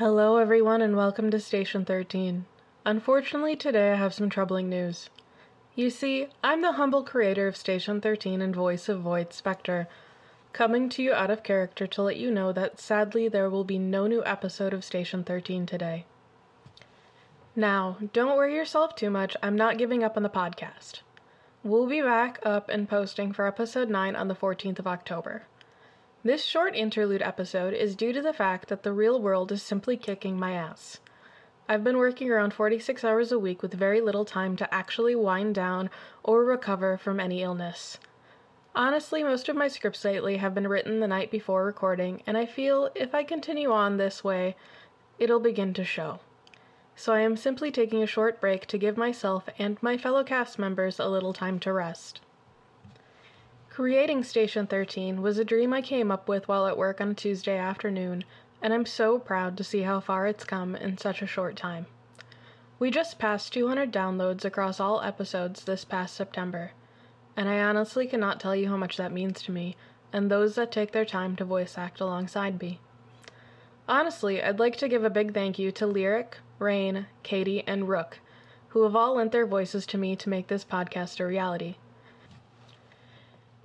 Hello, everyone, and welcome to Station 13. Unfortunately, today I have some troubling news. You see, I'm the humble creator of Station 13 and voice of Void Spectre, coming to you out of character to let you know that sadly there will be no new episode of Station 13 today. Now, don't worry yourself too much, I'm not giving up on the podcast. We'll be back up and posting for episode 9 on the 14th of October. This short interlude episode is due to the fact that the real world is simply kicking my ass. I've been working around 46 hours a week with very little time to actually wind down or recover from any illness. Honestly, most of my scripts lately have been written the night before recording, and I feel if I continue on this way, it'll begin to show. So I am simply taking a short break to give myself and my fellow cast members a little time to rest. Creating Station 13 was a dream I came up with while at work on a Tuesday afternoon, and I'm so proud to see how far it's come in such a short time. We just passed 200 downloads across all episodes this past September, and I honestly cannot tell you how much that means to me and those that take their time to voice act alongside me. Honestly, I'd like to give a big thank you to Lyric, Rain, Katie, and Rook, who have all lent their voices to me to make this podcast a reality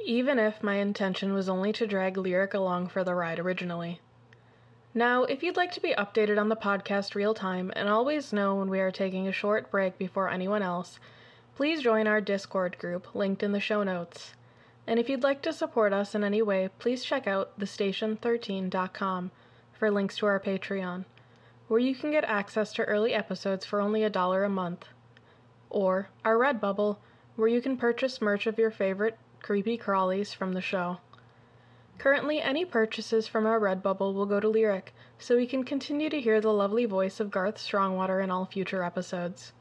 even if my intention was only to drag Lyric along for the ride originally. Now, if you'd like to be updated on the podcast real time and always know when we are taking a short break before anyone else, please join our Discord group linked in the show notes. And if you'd like to support us in any way, please check out thestation13.com for links to our Patreon, where you can get access to early episodes for only a dollar a month, or our Redbubble, where you can purchase merch of your favorite creepy crawlies from the show. Currently, any purchases from our Redbubble will go to Lyric, so we can continue to hear the lovely voice of Garth Strongwater in all future episodes.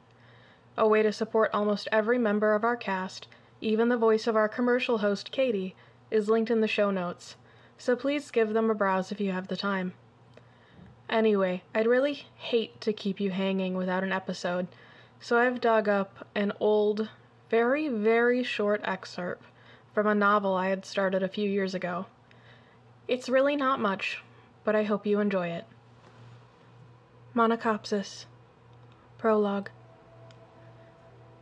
A way to support almost every member of our cast, even the voice of our commercial host Katie, is linked in the show notes, so please give them a browse if you have the time. Anyway, I'd really hate to keep you hanging without an episode, so I've dug up an old, very, very short excerpt from a novel I had started a few years ago. It's really not much, but I hope you enjoy it. Monachopsis. Prologue.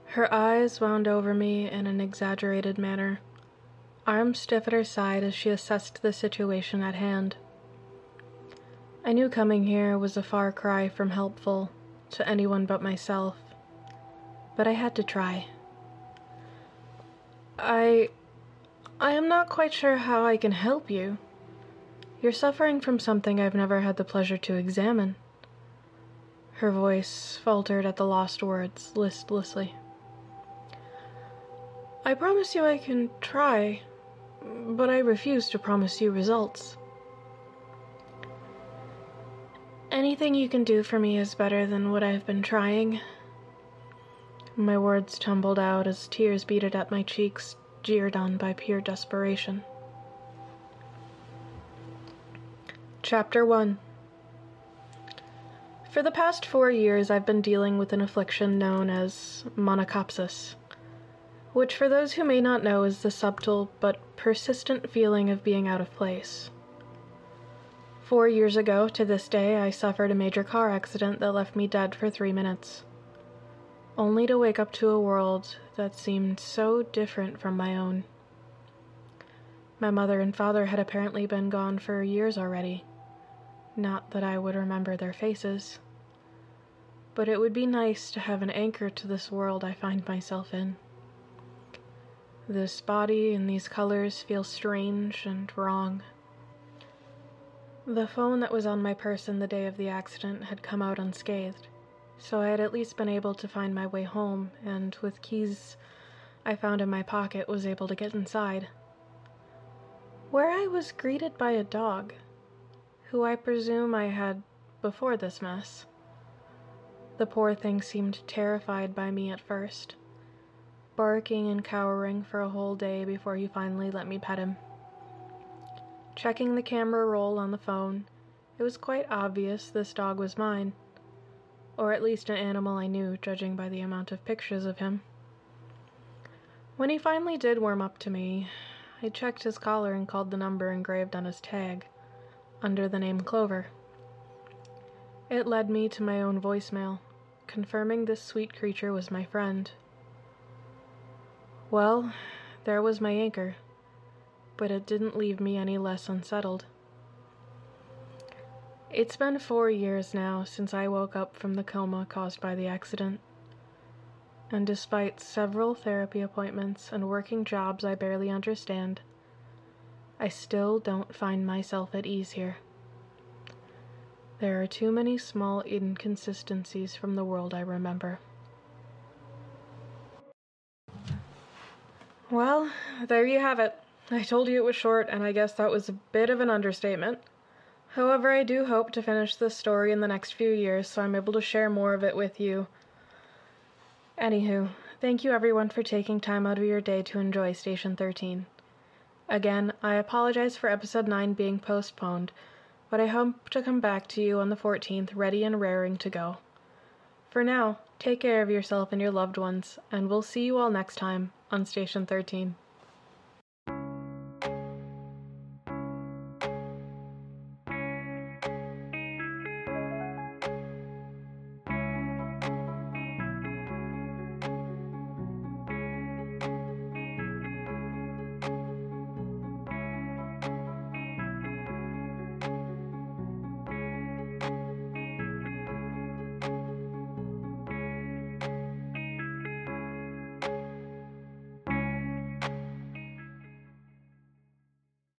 Her eyes wound over me in an exaggerated manner, arms stiff at her side as she assessed the situation at hand. I knew coming here was a far cry from helpful to anyone but myself, but I had to try. I I am not quite sure how I can help you. You're suffering from something I've never had the pleasure to examine. Her voice faltered at the lost words listlessly. I promise you I can try, but I refuse to promise you results. Anything you can do for me is better than what I've been trying. My words tumbled out as tears beaded at my cheeks, jeered on by pure desperation. Chapter 1 For the past four years, I've been dealing with an affliction known as monachopsis, which, for those who may not know, is the subtle but persistent feeling of being out of place. Four years ago, to this day, I suffered a major car accident that left me dead for three minutes only to wake up to a world that seemed so different from my own. My mother and father had apparently been gone for years already. Not that I would remember their faces. But it would be nice to have an anchor to this world I find myself in. This body and these colors feel strange and wrong. The phone that was on my person the day of the accident had come out unscathed so I had at least been able to find my way home, and with keys I found in my pocket, was able to get inside. Where I was greeted by a dog, who I presume I had before this mess. The poor thing seemed terrified by me at first, barking and cowering for a whole day before he finally let me pet him. Checking the camera roll on the phone, it was quite obvious this dog was mine or at least an animal I knew, judging by the amount of pictures of him. When he finally did warm up to me, I checked his collar and called the number engraved on his tag, under the name Clover. It led me to my own voicemail, confirming this sweet creature was my friend. Well, there was my anchor, but it didn't leave me any less unsettled. It's been four years now since I woke up from the coma caused by the accident. And despite several therapy appointments and working jobs I barely understand, I still don't find myself at ease here. There are too many small inconsistencies from the world I remember. Well, there you have it. I told you it was short, and I guess that was a bit of an understatement. However, I do hope to finish this story in the next few years so I'm able to share more of it with you. Anywho, thank you everyone for taking time out of your day to enjoy Station 13. Again, I apologize for episode 9 being postponed, but I hope to come back to you on the 14th ready and raring to go. For now, take care of yourself and your loved ones, and we'll see you all next time on Station 13.